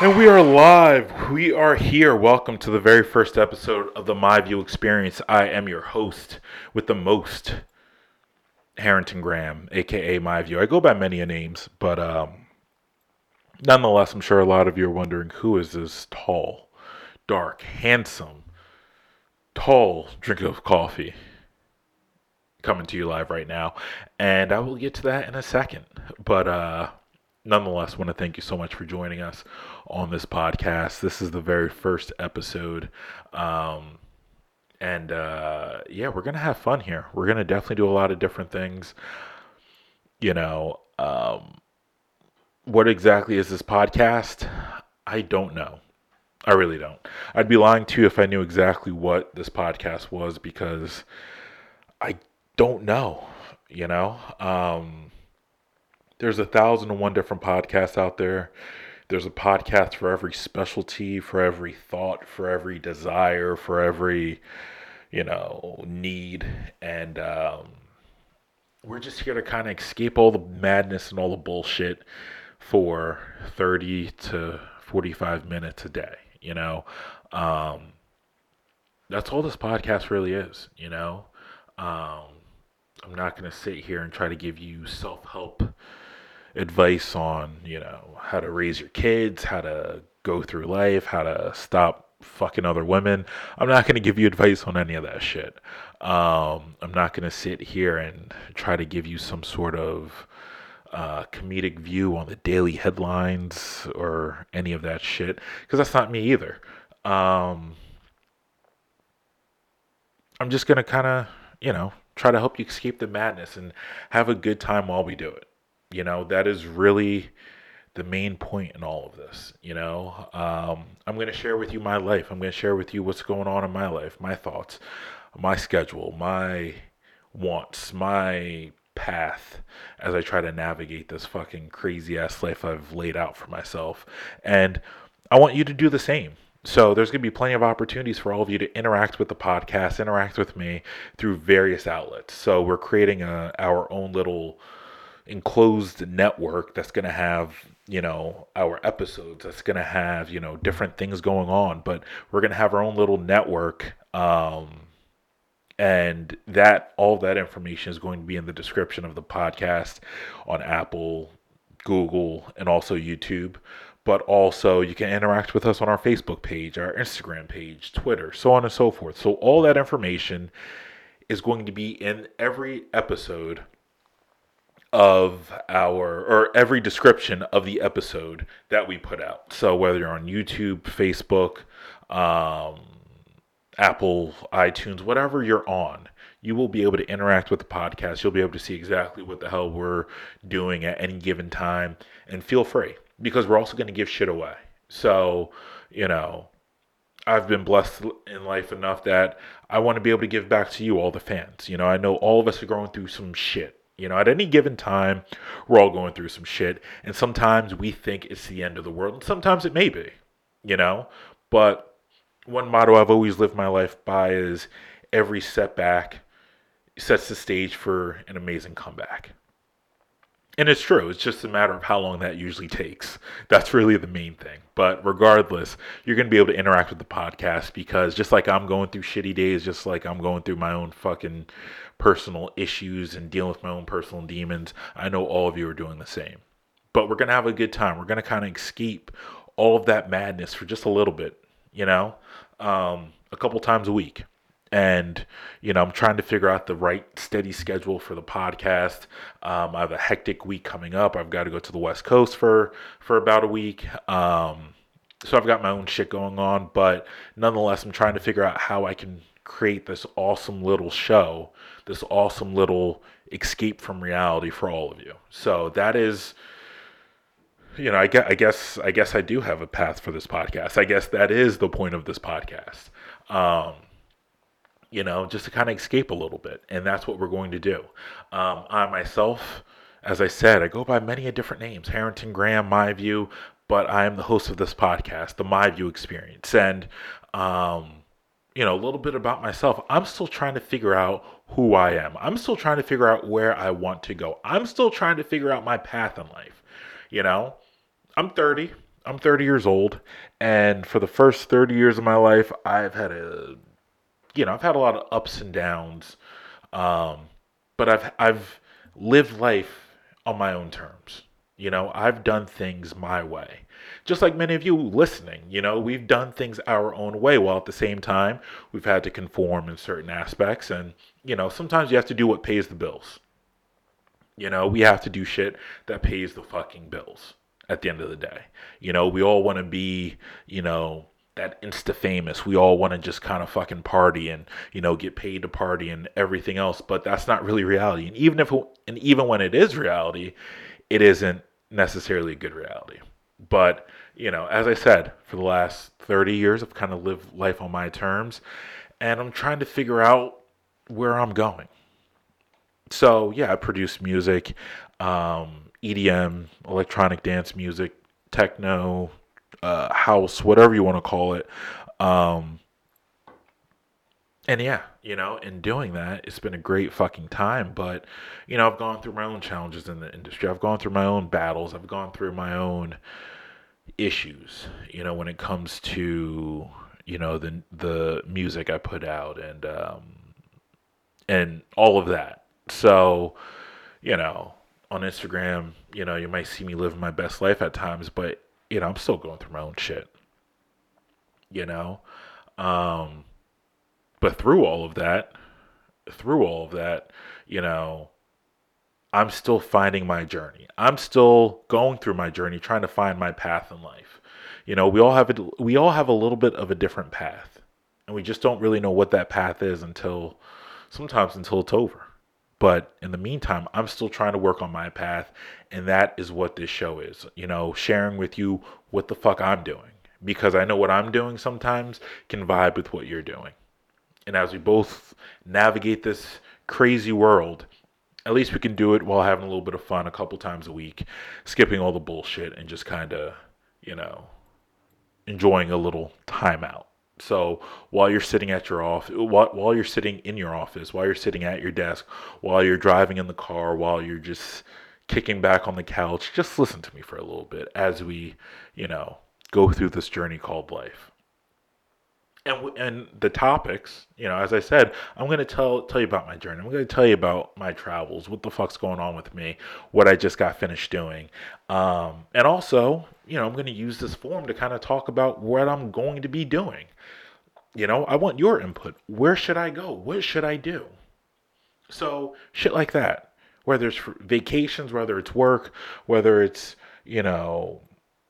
And we are live. We are here. Welcome to the very first episode of the MyVuex Experience. I am your host with the most, Harrington Graham, aka MyVuex. I go by many names, but um, nonetheless, I'm sure a lot of you are wondering who is this tall, dark, handsome, tall drinker of coffee coming to you live right now. And I will get to that in a second. But uh nonetheless, want to thank you so much for joining us on this podcast. This is the very first episode. Um, and uh, yeah, we're to have fun here. We're to definitely do a lot of different things. You know, um, what exactly is this podcast? I don't know. I really don't. I'd be lying to you if I knew exactly what this podcast was because I don't know, you know? Um, there's a thousand and one different podcasts out there. There's a podcast for every specialty, for every thought, for every desire, for every, you know, need. And um, we're just here to kind of escape all the madness and all the bullshit for 30 to 45 minutes a day, you know? Um, that's all this podcast really is, you know? Um, I'm not going to sit here and try to give you self help advice on, you know, how to raise your kids, how to go through life, how to stop fucking other women. I'm not going to give you advice on any of that shit. Um, I'm not going to sit here and try to give you some sort of uh, comedic view on the daily headlines or any of that shit because that's not me either. Um, I'm just going to kind of, you know, try to help you escape the madness and have a good time while we do it. You know, that is really the main point in all of this. You know, um, I'm going to share with you my life. I'm going to share with you what's going on in my life, my thoughts, my schedule, my wants, my path as I try to navigate this fucking crazy ass life I've laid out for myself. And I want you to do the same. So there's going to be plenty of opportunities for all of you to interact with the podcast, interact with me through various outlets. So we're creating a, our own little enclosed network that's going to have you know our episodes that's going to have you know different things going on but we're going to have our own little network um and that all that information is going to be in the description of the podcast on apple google and also youtube. But also you can interact with us on our facebook page our instagram page twitter so on and so forth. So all that information is going to be in every episode of our or every description of the episode that we put out. So whether you're on YouTube, Facebook, um, Apple, iTunes, whatever you're on, you will be able to interact with the podcast. You'll be able to see exactly what the hell we're doing at any given time and feel free because we're also going to give shit away. So, you know, I've been blessed in life enough that I want to be able to give back to you, all the fans. You know, I know all of us are going through some shit you know, at any given time, we're all going through some shit. And sometimes we think it's the end of the world. And sometimes it may be, you know. But one motto I've always lived my life by is every setback sets the stage for an amazing comeback. And it's true. It's just a matter of how long that usually takes. That's really the main thing. But regardless, you're going to be able to interact with the podcast because just like I'm going through shitty days, just like I'm going through my own fucking personal issues and dealing with my own personal demons. I know all of you are doing the same. But we're going to have a good time. We're going to kind of escape all of that madness for just a little bit, you know, um, a couple times a week. And, you know, I'm trying to figure out the right steady schedule for the podcast. Um, I have a hectic week coming up. I've got to go to the West Coast for, for about a week. Um, so I've got my own shit going on, but nonetheless, I'm trying to figure out how I can create this awesome little show, this awesome little escape from reality for all of you. So that is you know, I guess, I guess I guess I do have a path for this podcast. I guess that is the point of this podcast. Um, you know, just to kind of escape a little bit, and that's what we're going to do. Um, I myself, as I said, I go by many different names Harrington Graham, MyVuex, but I am the host of this podcast, the MyVuex Experience. And, um, you know, a little bit about myself. I'm still trying to figure out who I am. I'm still trying to figure out where I want to go. I'm still trying to figure out my path in life. You know, I'm 30. I'm 30 years old, and for the first 30 years of my life, I've had a, you know, I've had a lot of ups and downs, um, but I've I've lived life on my own terms. You know, I've done things my way. Just like many of you listening, you know, we've done things our own way while at the same time we've had to conform in certain aspects. And, you know, sometimes you have to do what pays the bills. You know, we have to do shit that pays the fucking bills at the end of the day. You know, we all want to be, you know, that insta famous. We all want to just kind of fucking party and, you know, get paid to party and everything else, but that's not really reality. And even if and even when it is reality, it isn't necessarily a good reality. But, you know, as I said, for the last 30 years I've kind of lived life on my terms and I'm trying to figure out where I'm going. So, yeah, I produce music. Um, EDM, electronic dance music, techno, uh, house, whatever you want to call it. Um, and yeah, you know, in doing that, it's been a great fucking time. But, you know, I've gone through my own challenges in the industry. I've gone through my own battles. I've gone through my own issues, you know, when it comes to, you know, the the music I put out and um and all of that. So, you know, on Instagram, you know, you might see me living my best life at times, but you know, I'm still going through my own shit. You know? Um but through all of that, through all of that, you know, I'm still finding my journey. I'm still going through my journey trying to find my path in life. You know, we all have a, we all have a little bit of a different path. And we just don't really know what that path is until sometimes until it's over. But in the meantime, I'm still trying to work on my path. And that is what this show is. You know, sharing with you what the fuck I'm doing. Because I know what I'm doing sometimes can vibe with what you're doing. And as we both navigate this crazy world, at least we can do it while having a little bit of fun a couple times a week, skipping all the bullshit and just kind of, you know, enjoying a little time out. So while you're sitting at your office, while you're sitting in your office, while you're sitting at your desk, while you're driving in the car, while you're just kicking back on the couch, just listen to me for a little bit as we, you know, go through this journey called life. And and the topics, you know, as I said, I'm going to tell tell you about my journey. I'm going to tell you about my travels, what the fuck's going on with me, what I just got finished doing, um, and also, you know, I'm going to use this forum to kind of talk about what I'm going to be doing. You know, I want your input. Where should I go? What should I do? So, shit like that. Whether it's vacations, whether it's work, whether it's, you know,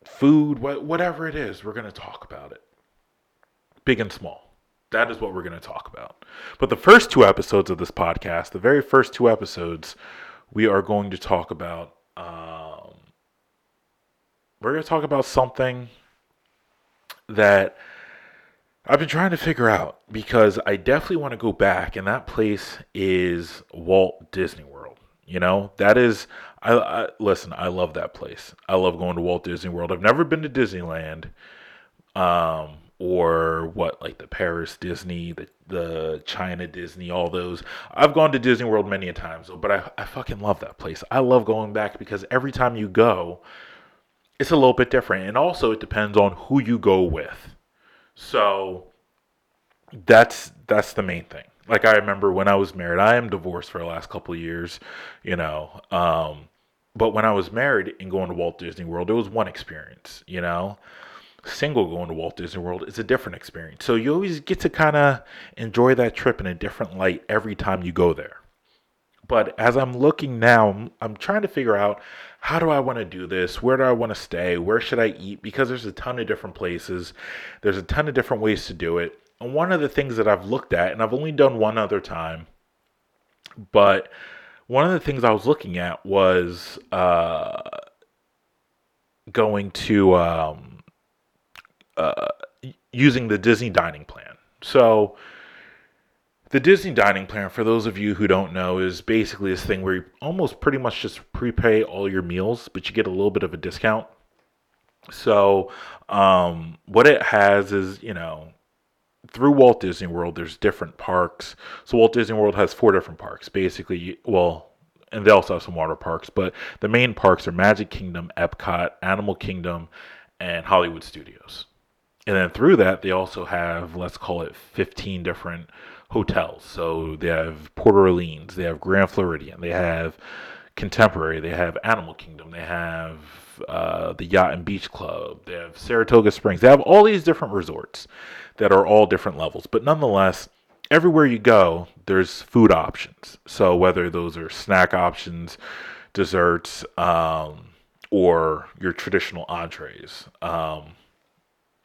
food, whatever it is, we're going to talk about it. Big and small. That is what we're going to talk about. But the first two episodes of this podcast, the very first two episodes, we are going to talk about. Um, we're going to talk about something that I've been trying to figure out because I definitely want to go back, and that place is Walt Disney World. You know, that is, I, I listen. I love that place. I love going to Walt Disney World. I've never been to Disneyland, um, or what like the Paris Disney, the the China Disney, all those. I've gone to Disney World many a times, but I I fucking love that place. I love going back because every time you go, it's a little bit different, and also it depends on who you go with so that's that's the main thing. Like I remember when I was married, I am divorced for the last couple years, you know. Um, but when I was married and going to Walt Disney World, it was one experience, you know. Single going to Walt Disney World is a different experience. So you always get to kind of enjoy that trip in a different light every time you go there. But as I'm looking now, I'm, I'm trying to figure out how do I want to do this? Where do I want to stay? Where should I eat? Because there's a ton of different places, there's a ton of different ways to do it. And one of the things that I've looked at, and I've only done one other time, but one of the things I was looking at was uh, going to um, uh, using the Disney dining plan. So the Disney dining plan, for those of you who don't know, is basically this thing where you almost pretty much just prepay all your meals, but you get a little bit of a discount. So, um, what it has is, you know, through Walt Disney World, there's different parks. So, Walt Disney World has four different parks. Basically, well, and they also have some water parks, but the main parks are Magic Kingdom, Epcot, Animal Kingdom, and Hollywood Studios. And then through that, they also have, let's call it 15 different hotels. So they have Port Orleans, they have Grand Floridian, they have Contemporary, they have Animal Kingdom, they have uh, the Yacht and Beach Club, they have Saratoga Springs. They have all these different resorts that are all different levels. But nonetheless, everywhere you go, there's food options. So whether those are snack options, desserts, um, or your traditional entrees, um,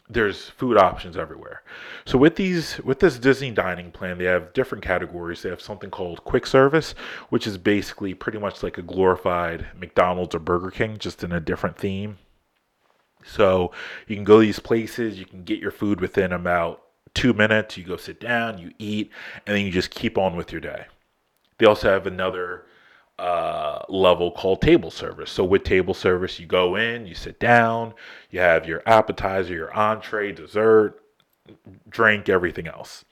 there's food options everywhere. So with these with this Disney dining plan, they have different categories. They have something called quick service, which is basically pretty much like a glorified McDonald's or Burger King, just in a different theme. So you can go these places, you can get your food within about two minutes. You go sit down, you eat, and then you just keep on with your day. They also have another uh, level called table service. So with table service, you go in, you sit down, you have your appetizer, your entree, dessert, drink, everything else.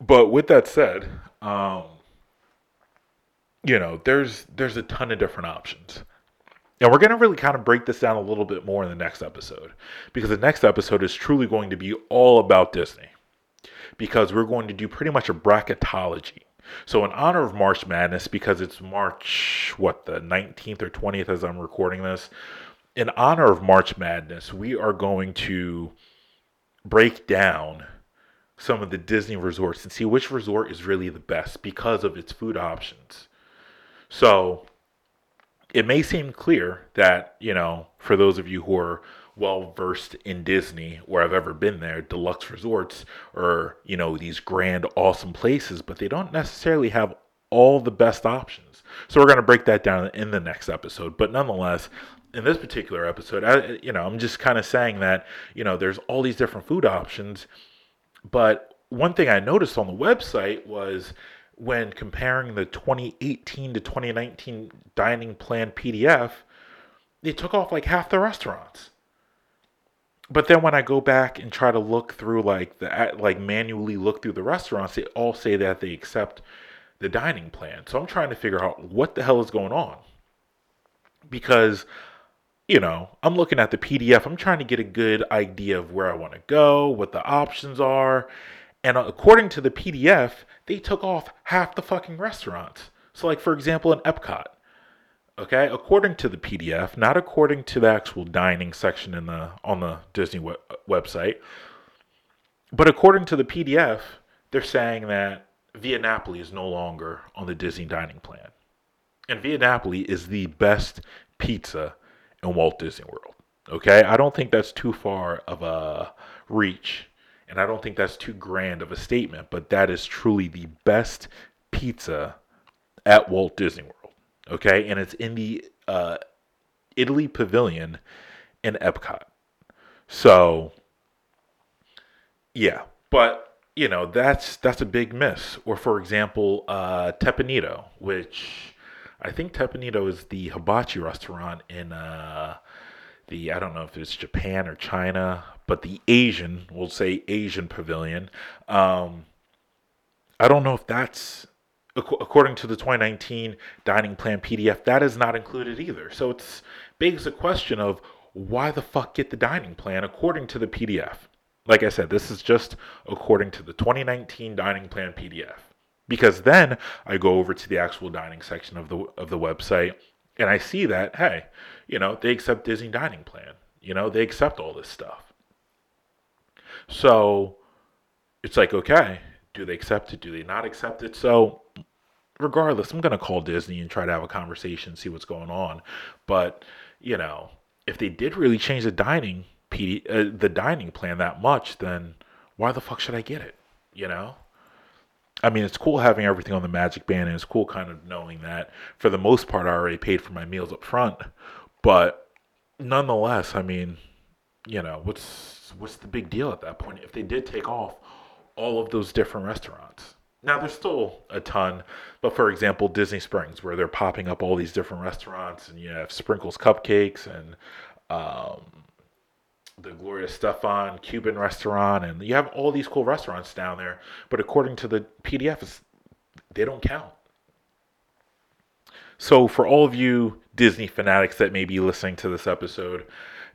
But with that said, um, you know, there's there's a ton of different options. And we're going to really kind of break this down a little bit more in the next episode because the next episode is truly going to be all about Disney. Because we're going to do pretty much a bracketology. So, in honor of March Madness, because it's March, what, the 19th or 20th as I'm recording this, in honor of March Madness, we are going to break down some of the Disney resorts and see which resort is really the best because of its food options. So, it may seem clear that, you know, for those of you who are well versed in Disney or have ever been there, deluxe resorts or, you know, these grand, awesome places, but they don't necessarily have all the best options. So we're going to break that down in the next episode. But nonetheless, in this particular episode, I, you know, I'm just kind of saying that, you know, there's all these different food options. But one thing I noticed on the website was when comparing the 2018 to 2019 dining plan PDF, they took off like half the restaurants. But then when I go back and try to look through like the uh, like manually look through the restaurants, they all say that they accept the dining plan. So I'm trying to figure out what the hell is going on. Because you know, I'm looking at the PDF, I'm trying to get a good idea of where I want to go, what the options are, and uh, according to the PDF, they took off half the fucking restaurants. So, like, for example, in Epcot, okay, according to the PDF, not according to the actual dining section in the on the Disney web- uh, website, but according to the PDF, they're saying that Via Napoli is no longer on the Disney dining plan. And Via Napoli is the best pizza in Walt Disney World. Okay, I don't think that's too far of a reach and I don't think that's too grand of a statement, but that is truly the best pizza at Walt Disney World. Okay. And it's in the uh, Italy Pavilion in Epcot. So, yeah. But, you know, that's that's a big miss. Or, for example, uh, Teppan Edo, which I think Teppan Edo is the hibachi restaurant in uh, the, I don't know if it's Japan or China, but the Asian, we'll say Asian pavilion. Um, I don't know if that's according to the 2019 dining plan PDF, that is not included either. So it's begs the question of why the fuck get the dining plan according to the PDF? Like I said, this is just according to the 2019 dining plan PDF. Because then I go over to the actual dining section of the of the website and I see that hey, you know, they accept Disney dining plan. You know, they accept all this stuff. So it's like, okay, do they accept it? Do they not accept it? So regardless, I'm going to call Disney and try to have a conversation, see what's going on. But, you know, if they did really change the dining uh, the dining plan that much, then why the fuck should I get it? You know? I mean, it's cool having everything on the Magic Band, and it's cool kind of knowing that for the most part, I already paid for my meals up front. But nonetheless, I mean, you know, what's what's the big deal at that point? If they did take off all of those different restaurants. Now there's still a ton, but for example, Disney Springs, where they're popping up all these different restaurants, and you have Sprinkles Cupcakes and um, the Gloria Estefan Cuban restaurant, and you have all these cool restaurants down there. But according to the PDF, they don't count. So for all of you Disney fanatics that may be listening to this episode,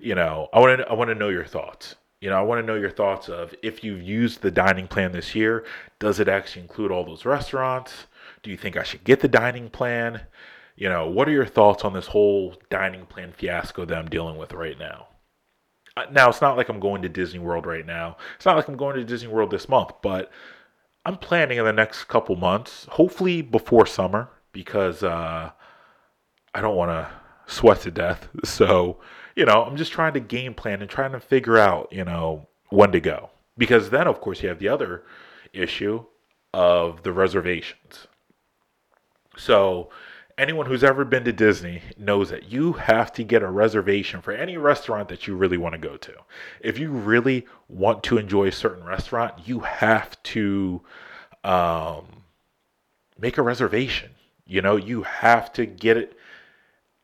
you know, I want to I want to know your thoughts. You know, I want to know your thoughts of if you've used the dining plan this year, does it actually include all those restaurants? Do you think I should get the dining plan? You know, what are your thoughts on this whole dining plan fiasco that I'm dealing with right now? Uh, now, it's not like I'm going to Disney World right now. It's not like I'm going to Disney World this month, but I'm planning in the next couple months, hopefully before summer, because uh, I don't want to sweat to death. So, you know, I'm just trying to game plan and trying to figure out, you know, when to go. Because then, of course, you have the other issue of the reservations. So, anyone who's ever been to Disney knows that you have to get a reservation for any restaurant that you really want to go to. If you really want to enjoy a certain restaurant, you have to um, make a reservation. You know, you have to get it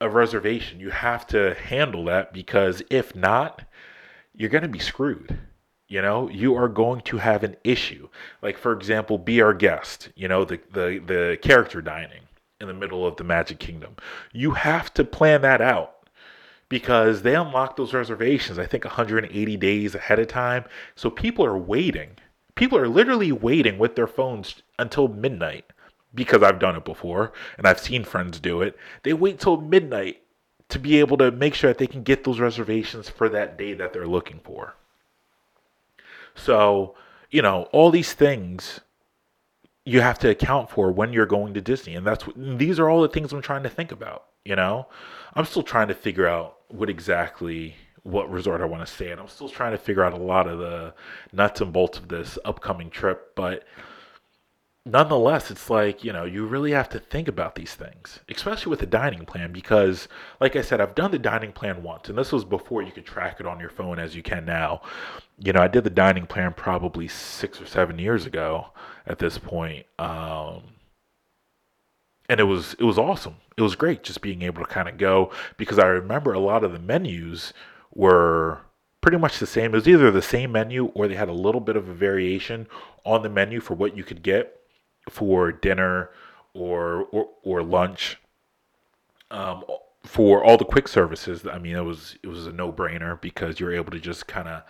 a reservation. You have to handle that because if not, you're going to be screwed. You know, you are going to have an issue. Like for example, be our guest. You know, the the the character dining in the middle of the Magic Kingdom. You have to plan that out because they unlock those reservations. I think 180 days ahead of time. So people are waiting. People are literally waiting with their phones until midnight because I've done it before and I've seen friends do it. They wait till midnight to be able to make sure that they can get those reservations for that day that they're looking for. So, you know, all these things you have to account for when you're going to Disney and that's what, these are all the things I'm trying to think about, you know? I'm still trying to figure out what exactly what resort I want to stay in. I'm still trying to figure out a lot of the nuts and bolts of this upcoming trip, but nonetheless, it's like, you know, you really have to think about these things, especially with the dining plan, because, like I said, I've done the dining plan once, and this was before you could track it on your phone as you can now. You know, I did the dining plan probably six or seven years ago at this point. Um, and it was it was awesome. It was great just being able to kind of go because I remember a lot of the menus were pretty much the same. It was either the same menu or they had a little bit of a variation on the menu for what you could get for dinner or or, or lunch. Um, for all the quick services, I mean, it was it was a no brainer because you're able to just kind of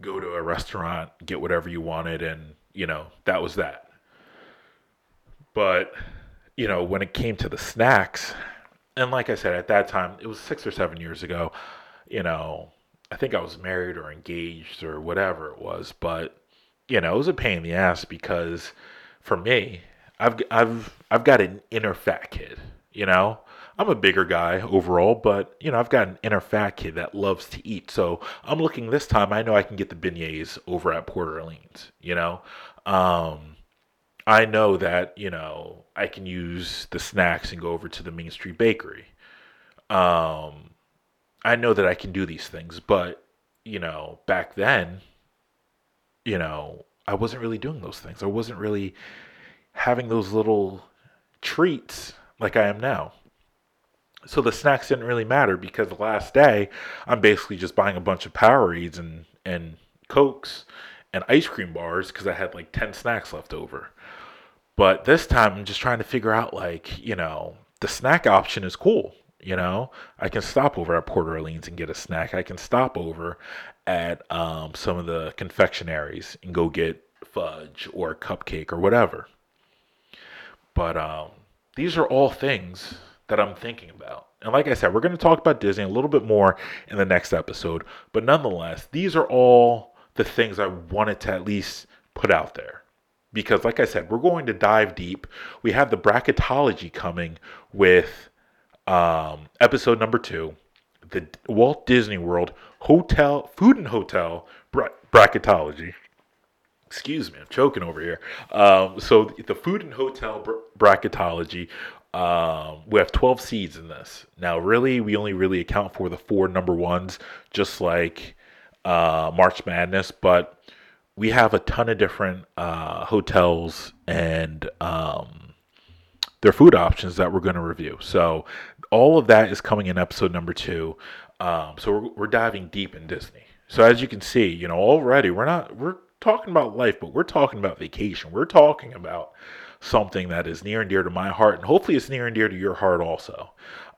go to a restaurant, get whatever you wanted, and you know that was that. But you know, when it came to the snacks, and like I said, at that time, it was six or seven years ago. You know, I think I was married or engaged or whatever it was, but you know, it was a pain in the ass because for me, I've I've I've got an inner fat kid. You know, I'm a bigger guy overall, but you know, I've got an inner fat kid that loves to eat. So I'm looking this time. I know I can get the beignets over at Port Orleans. You know, um, I know that you know I can use the snacks and go over to the Main Street Bakery. Um, I know that I can do these things, but you know, back then, you know, I wasn't really doing those things. I wasn't really having those little treats like I am now. So the snacks didn't really matter because the last day I'm basically just buying a bunch of Powerades and and Cokes and ice cream bars because I had like 10 snacks left over. But this time I'm just trying to figure out like, you know, the snack option is cool. You know, I can stop over at Port Orleans and get a snack. I can stop over at um, some of the confectionaries and go get fudge or cupcake or whatever. But um, these are all things that I'm thinking about. And like I said, we're going to talk about Disney a little bit more in the next episode. But nonetheless, these are all the things I wanted to at least put out there. Because, like I said, we're going to dive deep. We have the bracketology coming with um, episode number two the Walt Disney World Hotel Food and Hotel bra- bracketology. Excuse me, I'm choking over here. Um, so the food and hotel br- bracketology. Um, we have 12 seeds in this. Now, really, we only really account for the four number ones, just like uh, March Madness. But we have a ton of different uh, hotels and um, their food options that we're going to review. So all of that is coming in episode number two. Um, so we're, we're diving deep in Disney. So as you can see, you know, already we're not we're talking about life, but we're talking about vacation. We're talking about something that is near and dear to my heart, and hopefully it's near and dear to your heart also.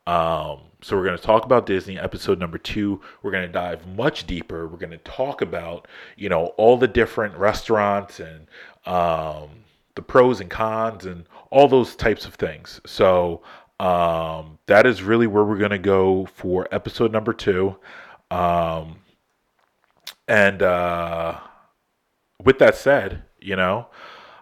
Um, so we're going to talk about Disney episode number two. We're going to dive much deeper. We're going to talk about you know all the different restaurants and um, the pros and cons and all those types of things. So um, that is really where we're going to go for episode number two. Um, and uh, with that said, you know,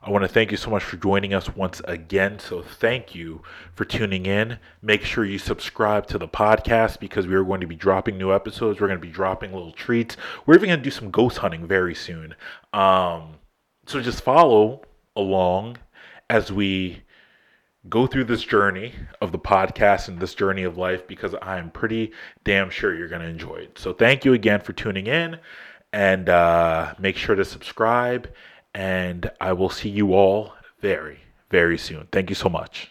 I want to thank you so much for joining us once again. So, thank you for tuning in. Make sure you subscribe to the podcast because we are going to be dropping new episodes. We're going to be dropping little treats. We're even going to do some ghost hunting very soon. Um, so, just follow along as we go through this journey of the podcast and this journey of life because I am pretty damn sure you're going to enjoy it. So, thank you again for tuning in and uh, make sure to subscribe and I will see you all very, very soon. Thank you so much.